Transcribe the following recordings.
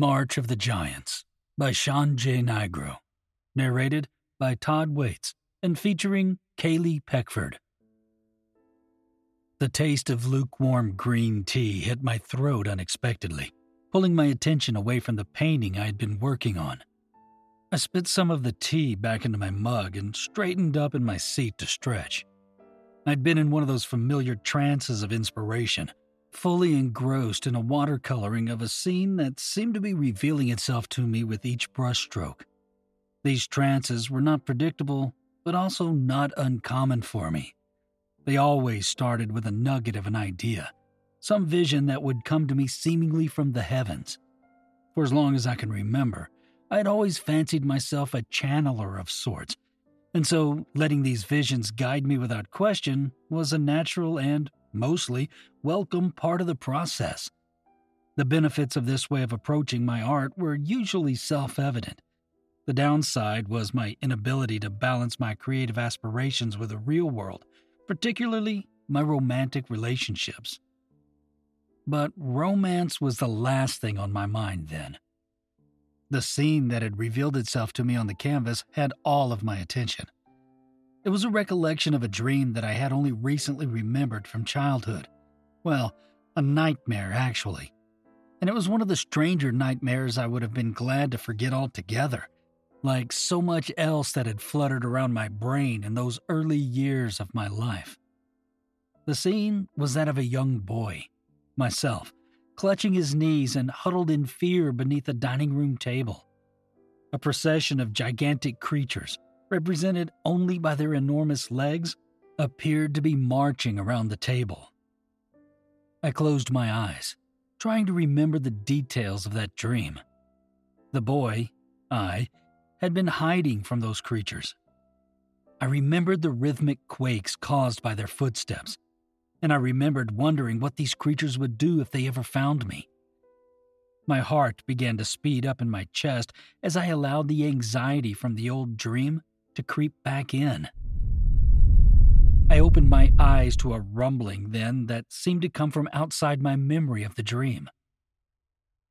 March of the Giants by Shaun J. Nigro. Narrated by Todd Waites and featuring Kailey Peckford. The taste of lukewarm green tea hit my throat unexpectedly, pulling my attention away from the painting I had been working on. I spit some of the tea back into my mug and straightened up in my seat to stretch. I'd been in one of those familiar trances of inspiration fully engrossed in a watercoloring of a scene that seemed to be revealing itself to me with each brushstroke. These trances were not predictable, but also not uncommon for me. They always started with a nugget of an idea, some vision that would come to me seemingly from the heavens. For as long as I can remember, I had always fancied myself a channeler of sorts, and so letting these visions guide me without question was a natural and mostly welcome part of the process. The benefits of this way of approaching my art were usually self evident. The downside was my inability to balance my creative aspirations with the real world, particularly my romantic relationships. But romance was the last thing on my mind then. The scene that had revealed itself to me on the canvas had all of my attention. It was a recollection of a dream that I had only recently remembered from childhood. Well, a nightmare, actually. And it was one of the stranger nightmares I would have been glad to forget altogether, like so much else that had fluttered around my brain in those early years of my life. The scene was that of a young boy, myself, clutching his knees and huddled in fear beneath a dining room table. A procession of gigantic creatures represented only by their enormous legs, appeared to be marching around the table. I closed my eyes, trying to remember the details of that dream. The boy, I, had been hiding from those creatures. I remembered the rhythmic quakes caused by their footsteps, and I remembered wondering what these creatures would do if they ever found me. My heart began to speed up in my chest as I allowed the anxiety from the old dream to creep back in. I opened my eyes to a rumbling then that seemed to come from outside my memory of the dream.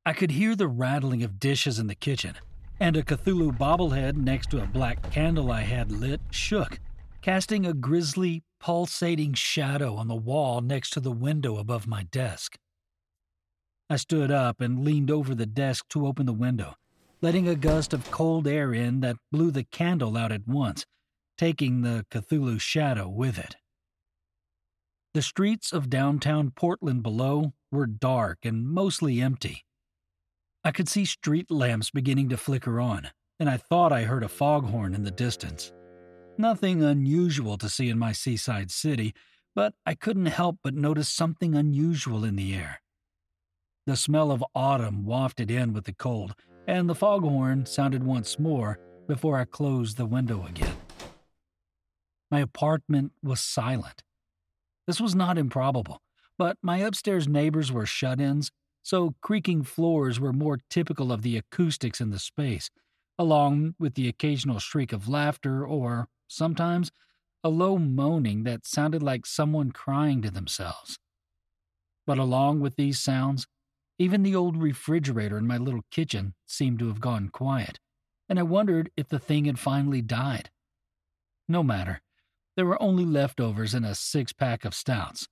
I could hear the rattling of dishes in the kitchen, and a Cthulhu bobblehead next to a black candle I had lit shook, casting a grisly, pulsating shadow on the wall next to the window above my desk. I stood up and leaned over the desk to open the window letting a gust of cold air in that blew the candle out at once, taking the Cthulhu shadow with it. The streets of downtown Portland below were dark and mostly empty. I could see street lamps beginning to flicker on, and I thought I heard a foghorn in the distance. Nothing unusual to see in my seaside city, but I couldn't help but notice something unusual in the air. The smell of autumn wafted in with the cold, and the foghorn sounded once more before I closed the window again. My apartment was silent. This was not improbable, but my upstairs neighbors were shut ins, so creaking floors were more typical of the acoustics in the space, along with the occasional shriek of laughter or, sometimes, a low moaning that sounded like someone crying to themselves. But along with these sounds, even the old refrigerator in my little kitchen seemed to have gone quiet, and I wondered if the thing had finally died. No matter. There were only leftovers in a six pack of stouts.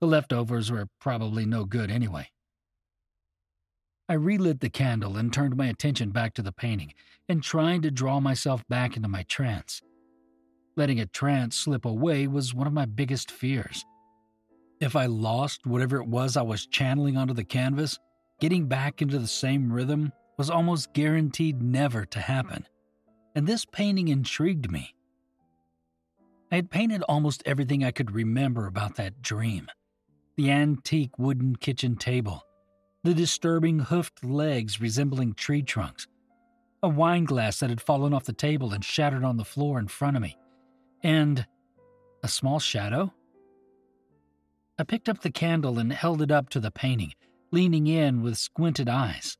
The leftovers were probably no good anyway. I relit the candle and turned my attention back to the painting and trying to draw myself back into my trance. Letting a trance slip away was one of my biggest fears. If I lost whatever it was I was channeling onto the canvas, Getting back into the same rhythm was almost guaranteed never to happen, and this painting intrigued me. I had painted almost everything I could remember about that dream the antique wooden kitchen table, the disturbing hoofed legs resembling tree trunks, a wine glass that had fallen off the table and shattered on the floor in front of me, and a small shadow. I picked up the candle and held it up to the painting, leaning in with squinted eyes.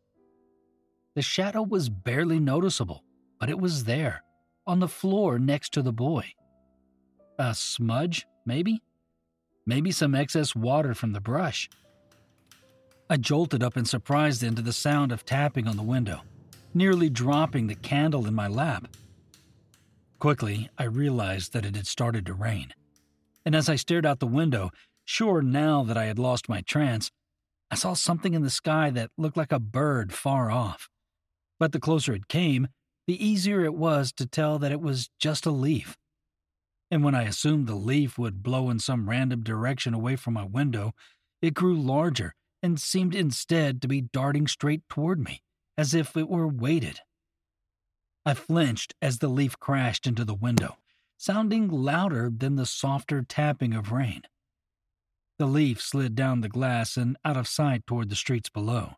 The shadow was barely noticeable, but it was there, on the floor next to the boy. A smudge, maybe? Maybe some excess water from the brush. I jolted up in surprise then to the sound of tapping on the window, nearly dropping the candle in my lap. Quickly, I realized that it had started to rain. And as I stared out the window, sure now that I had lost my trance, I saw something in the sky that looked like a bird far off. But the closer it came, the easier it was to tell that it was just a leaf. And when I assumed the leaf would blow in some random direction away from my window, it grew larger and seemed instead to be darting straight toward me, as if it were weighted. I flinched as the leaf crashed into the window, sounding louder than the softer tapping of rain. The leaf slid down the glass and out of sight toward the streets below.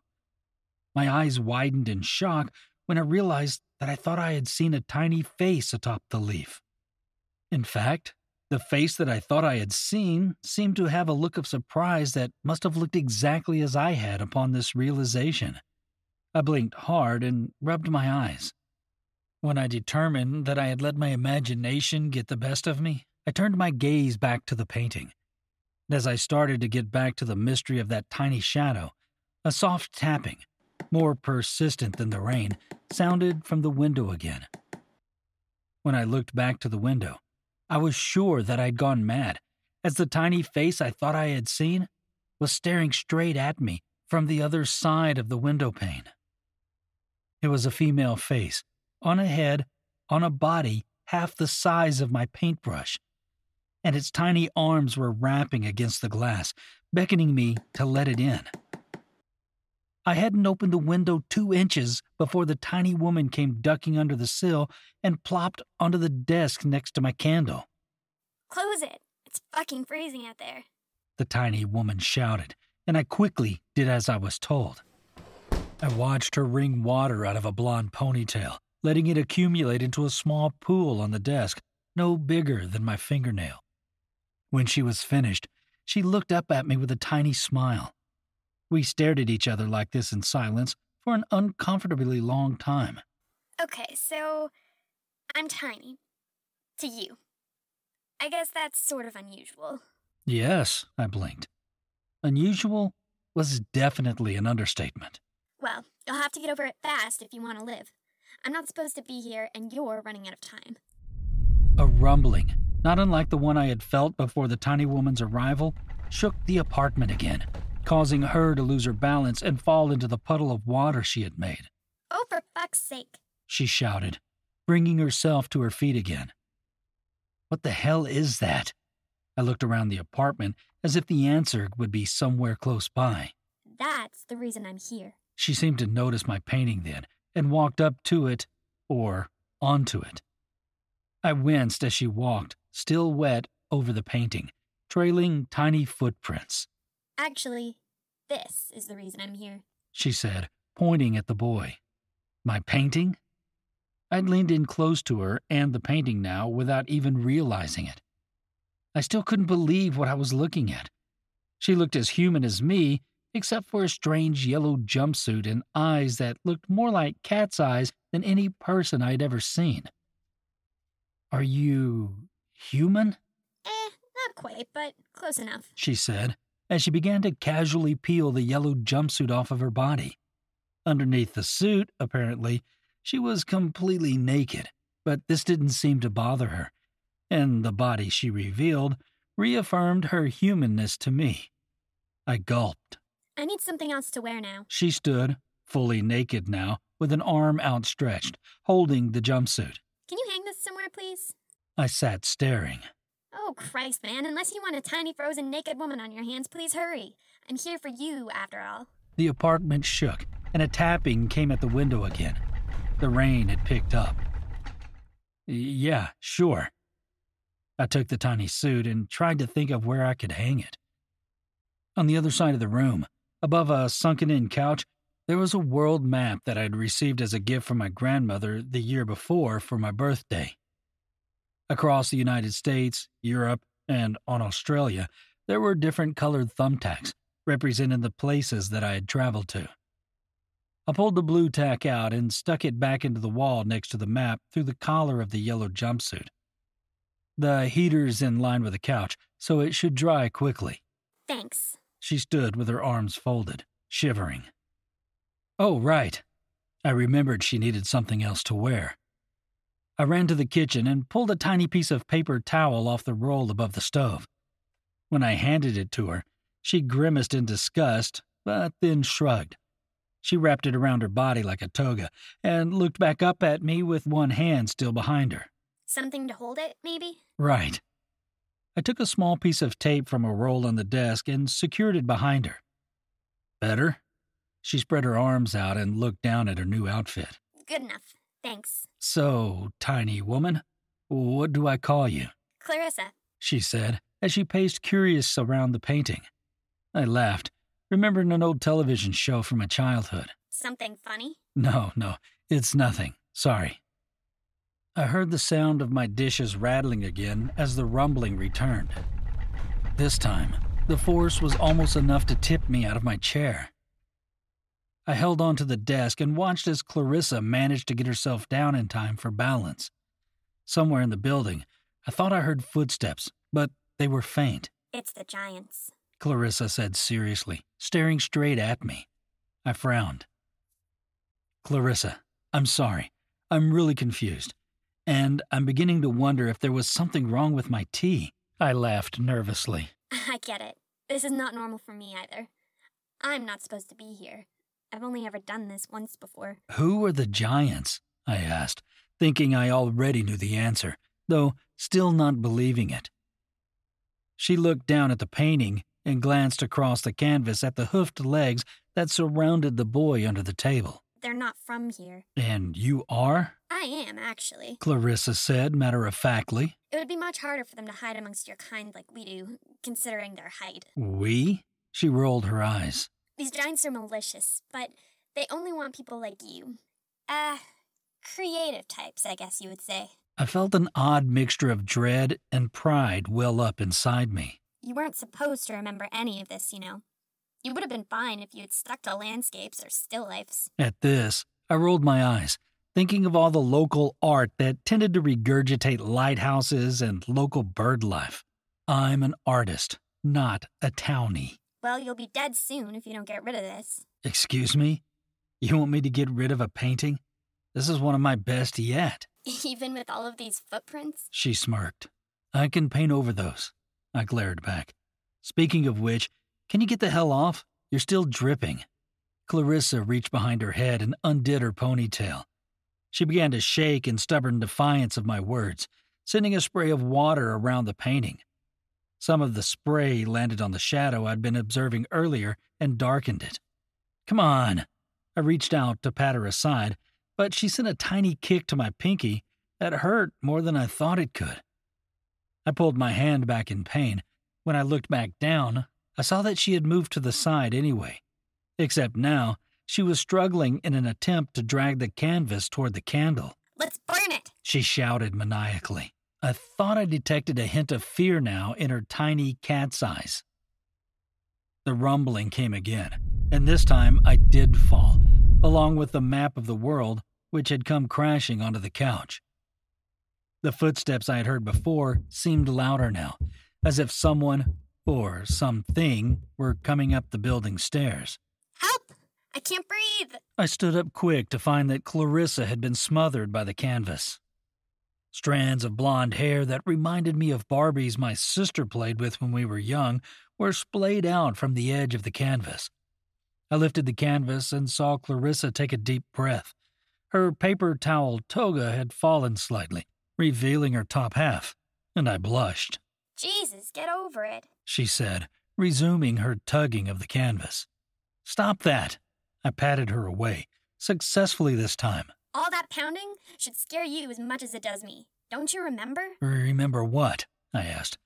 My eyes widened in shock when I realized that I thought I had seen a tiny face atop the leaf. In fact, the face that I thought I had seen seemed to have a look of surprise that must have looked exactly as I had upon this realization. I blinked hard and rubbed my eyes. When I determined that I had let my imagination get the best of me, I turned my gaze back to the painting. As I started to get back to the mystery of that tiny shadow, a soft tapping, more persistent than the rain, sounded from the window again. When I looked back to the window, I was sure that I'd gone mad, as the tiny face I thought I had seen was staring straight at me from the other side of the window pane. It was a female face, on a head, on a body half the size of my paintbrush, and its tiny arms were rapping against the glass, beckoning me to let it in. I hadn't opened the window two inches before the tiny woman came ducking under the sill and plopped onto the desk next to my candle. Close it. It's fucking freezing out there. The tiny woman shouted, and I quickly did as I was told. I watched her wring water out of a blonde ponytail, letting it accumulate into a small pool on the desk, no bigger than my fingernail. When she was finished, she looked up at me with a tiny smile. We stared at each other like this in silence for an uncomfortably long time. Okay, so I'm tiny. To you. I guess that's sort of unusual. Yes, I blinked. Unusual was definitely an understatement. Well, you'll have to get over it fast if you want to live. I'm not supposed to be here, and you're running out of time. A rumbling, not unlike the one I had felt before the tiny woman's arrival, shook the apartment again, causing her to lose her balance and fall into the puddle of water she had made. Oh, for fuck's sake. She shouted, bringing herself to her feet again. What the hell is that? I looked around the apartment as if the answer would be somewhere close by. That's the reason I'm here. She seemed to notice my painting then and walked up to it, or onto it. I winced as she walked, still wet, over the painting, trailing tiny footprints. Actually, this is the reason I'm here. She said, pointing at the boy. My painting? I'd leaned in close to her and the painting now without even realizing it. I still couldn't believe what I was looking at. She looked as human as me, except for a strange yellow jumpsuit and eyes that looked more like cat's eyes than any person I'd ever seen. Are you human? Eh, not quite, but close enough. She said, as she began to casually peel the yellow jumpsuit off of her body. Underneath the suit, apparently, she was completely naked, but this didn't seem to bother her, and the body she revealed reaffirmed her humanness to me. I gulped. I need something else to wear now. She stood, fully naked now, with an arm outstretched, holding the jumpsuit. Can you hang this somewhere, please? I sat staring. Oh, Christ, man. Unless you want a tiny frozen naked woman on your hands, please hurry. I'm here for you, after all. The apartment shook, and a tapping came at the window again. The rain had picked up. Yeah, sure. I took the tiny suit and tried to think of where I could hang it. On the other side of the room, above a sunken in couch, there was a world map that I'd received as a gift from my grandmother the year before for my birthday. Across the United States, Europe, and on Australia, there were different colored thumbtacks representing the places that I had traveled to. I pulled the blue tack out and stuck it back into the wall next to the map through the collar of the yellow jumpsuit. The heater's in line with the couch, so it should dry quickly. Thanks. She stood with her arms folded. shivering. Oh, right. I remembered she needed something else to wear. I ran to the kitchen and pulled a tiny piece of paper towel off the roll above the stove. When I handed it to her, she grimaced in disgust, but then shrugged. She wrapped it around her body like a toga and looked back up at me with one hand still behind her. Something to hold it, maybe? Right. I took a small piece of tape from a roll on the desk and secured it behind her. Better? She spread her arms out and looked down at her new outfit. Good enough. Thanks. So, tiny woman, what do I call you? Clarissa. She said as she paced curious around the painting. I laughed, remembering an old television show from my childhood. Something funny? No, no, it's nothing. Sorry. I heard the sound of my dishes rattling again as the rumbling returned. This time, the force was almost enough to tip me out of my chair. I held onto the desk and watched as Clarissa managed to get herself down in time for balance. Somewhere in the building, I thought I heard footsteps, but they were faint. It's the Giants, Clarissa said seriously, staring straight at me. I frowned. Clarissa, I'm sorry. I'm really confused. And I'm beginning to wonder if there was something wrong with my tea. I laughed nervously. I get it. This is not normal for me either. I'm not supposed to be here. I've only ever done this once before. Who are the giants? I asked, thinking I already knew the answer, though still not believing it. She looked down at the painting and glanced across the canvas at the hoofed legs that surrounded the boy under the table. They're not from here. And you are? I am, actually. Clarissa said matter of factly. It would be much harder for them to hide amongst your kind like we do, considering their height. We? She rolled her eyes. These giants are malicious, but they only want people like you. Uh, creative types, I guess you would say. I felt an odd mixture of dread and pride well up inside me. You weren't supposed to remember any of this, you know. You would have been fine if you had stuck to landscapes or still lifes. At this, I rolled my eyes, thinking of all the local art that tended to regurgitate lighthouses and local bird life. I'm an artist, not a townie. Well, you'll be dead soon if you don't get rid of this. Excuse me? You want me to get rid of a painting? This is one of my best yet. Even with all of these footprints? She smirked. I can paint over those. I glared back. Speaking of which, can you get the hell off? You're still dripping. Clarissa reached behind her head and undid her ponytail. She began to shake in stubborn defiance of my words, sending a spray of water around the painting. Some of the spray landed on the shadow I'd been observing earlier and darkened it. Come on. I reached out to pat her aside, but she sent a tiny kick to my pinky that hurt more than I thought it could. I pulled my hand back in pain. When I looked back down, I saw that she had moved to the side anyway. Except now, she was struggling in an attempt to drag the canvas toward the candle. Let's burn it! She shouted maniacally. I thought I detected a hint of fear now in her tiny cat's eyes. The rumbling came again, and this time I did fall, along with the map of the world, which had come crashing onto the couch. The footsteps I had heard before seemed louder now, as if someone, or something, were coming up the building stairs. Help! I can't breathe! I stood up quick to find that Clarissa had been smothered by the canvas. Strands of blonde hair that reminded me of Barbies my sister played with when we were young were splayed out from the edge of the canvas. I lifted the canvas and saw Clarissa take a deep breath. Her paper towel toga had fallen slightly, revealing her top half, and I blushed. Jesus, get over it, she said, resuming her tugging of the canvas. Stop that! I patted her away, successfully this time. All that pounding should scare you as much as it does me. Don't you remember? Remember what? I asked.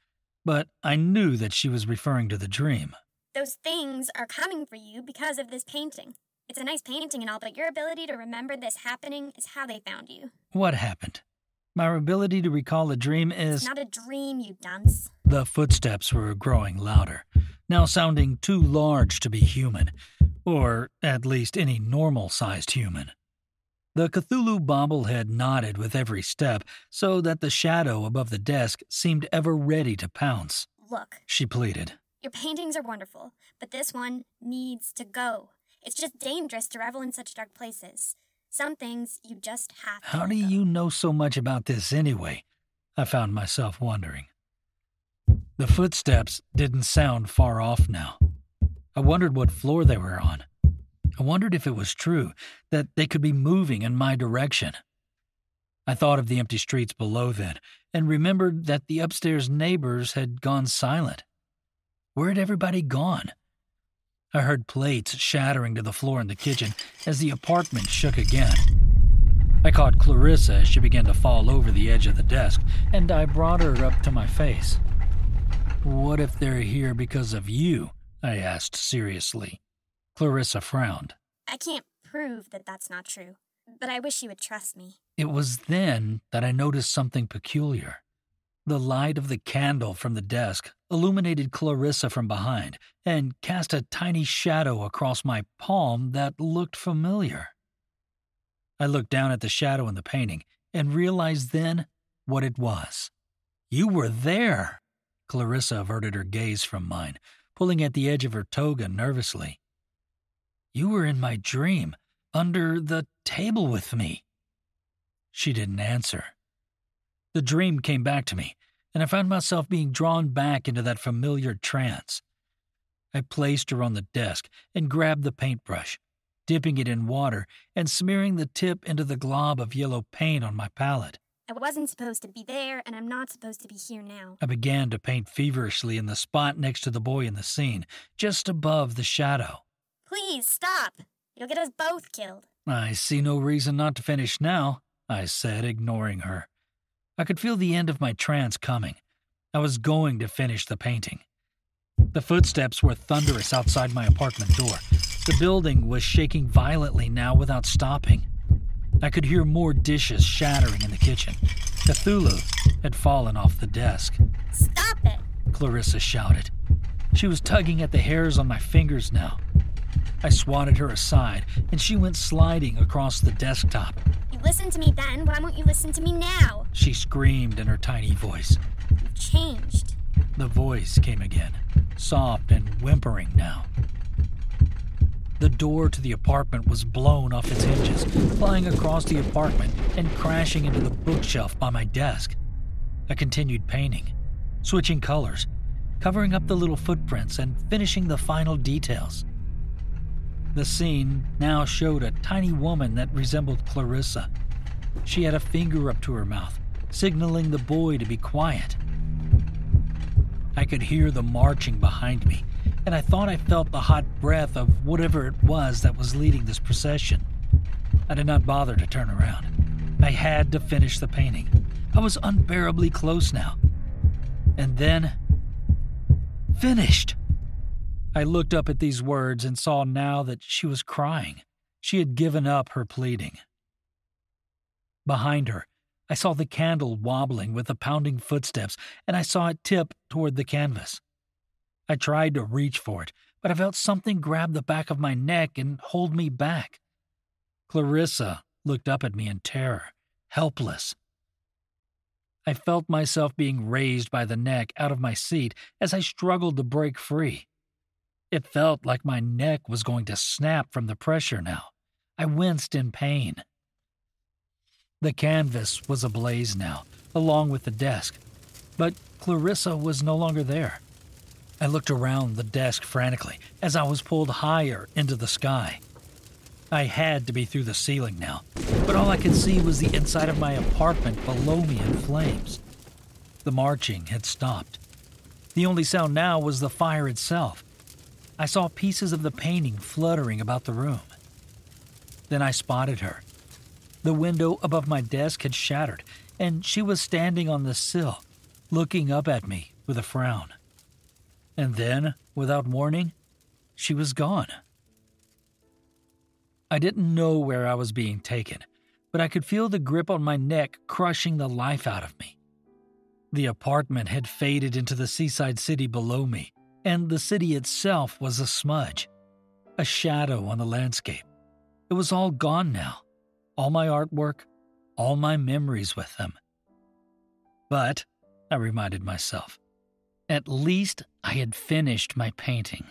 But I knew that she was referring to the dream. Those things are coming for you because of this painting. It's a nice painting and all, but your ability to remember this happening is how they found you. What happened? My ability to recall a dream is. It's not a dream, you dunce. The footsteps were growing louder, now sounding too large to be human, or at least any normal sized human. The Cthulhu bobblehead nodded with every step, so that the shadow above the desk seemed ever ready to pounce. Look, She pleaded. Your paintings are wonderful, but this one needs to go. It's just dangerous to revel in such dark places. Some things you just have to. How do go. you know so much about this anyway? I found myself wondering. The footsteps didn't sound far off now. I wondered what floor they were on. I wondered if it was true that they could be moving in my direction. I thought of the empty streets below then and remembered that the upstairs neighbors had gone silent. Where had everybody gone? I heard plates shattering to the floor in the kitchen as the apartment shook again. I caught Clarissa as she began to fall over the edge of the desk, and I brought her up to my face. What if they're here because of you? I asked seriously. Clarissa frowned. I can't prove that that's not true, but I wish you would trust me. It was then that I noticed something peculiar. The light of the candle from the desk illuminated Clarissa from behind and cast a tiny shadow across my palm that looked familiar. I looked down at the shadow in the painting and realized then what it was. You were there! Clarissa averted her gaze from mine, pulling at the edge of her toga nervously. You were in my dream, under the table with me. She didn't answer. The dream came back to me, and I found myself being drawn back into that familiar trance. I placed her on the desk and grabbed the paintbrush, dipping it in water and smearing the tip into the glob of yellow paint on my palette. I wasn't supposed to be there, and I'm not supposed to be here now. I began to paint feverishly in the spot next to the boy in the scene, just above the shadow. Please stop. You'll get us both killed. I see no reason not to finish now, I said, ignoring her. I could feel the end of my trance coming. I was going to finish the painting. The footsteps were thunderous outside my apartment door. The building was shaking violently now without stopping. I could hear more dishes shattering in the kitchen. Cthulhu had fallen off the desk. Stop it. Clarissa shouted. She was tugging at the hairs on my fingers now. I swatted her aside, and she went sliding across the desktop. You listened to me then, why won't you listen to me now? She screamed in her tiny voice. You've changed. The voice came again, soft and whimpering now. The door to the apartment was blown off its hinges, flying across the apartment and crashing into the bookshelf by my desk. I continued painting, switching colors, covering up the little footprints, and finishing the final details. The scene now showed a tiny woman that resembled Clarissa. She had a finger up to her mouth, signaling the boy to be quiet. I could hear the marching behind me, and I thought I felt the hot breath of whatever it was that was leading this procession. I did not bother to turn around. I had to finish the painting. I was unbearably close now. And then. Finished! I looked up at these words and saw now that she was crying. She had given up her pleading. Behind her, I saw the candle wobbling with the pounding footsteps, and I saw it tip toward the canvas. I tried to reach for it, but I felt something grab the back of my neck and hold me back. Clarissa looked up at me in terror, helpless. I felt myself being raised by the neck out of my seat as I struggled to break free. It felt like my neck was going to snap from the pressure now. I winced in pain. The canvas was ablaze now, along with the desk, but Clarissa was no longer there. I looked around the desk frantically as I was pulled higher into the sky. I had to be through the ceiling now, but all I could see was the inside of my apartment below me in flames. The marching had stopped. The only sound now was the fire itself. I saw pieces of the painting fluttering about the room. Then I spotted her. The window above my desk had shattered, and she was standing on the sill, looking up at me with a frown. And then, without warning, she was gone. I didn't know where I was being taken, but I could feel the grip on my neck crushing the life out of me. The apartment had faded into the seaside city below me, and the city itself was a smudge, a shadow on the landscape. It was all gone now, all my artwork, all my memories with them. But, I reminded myself, At least I had finished my painting.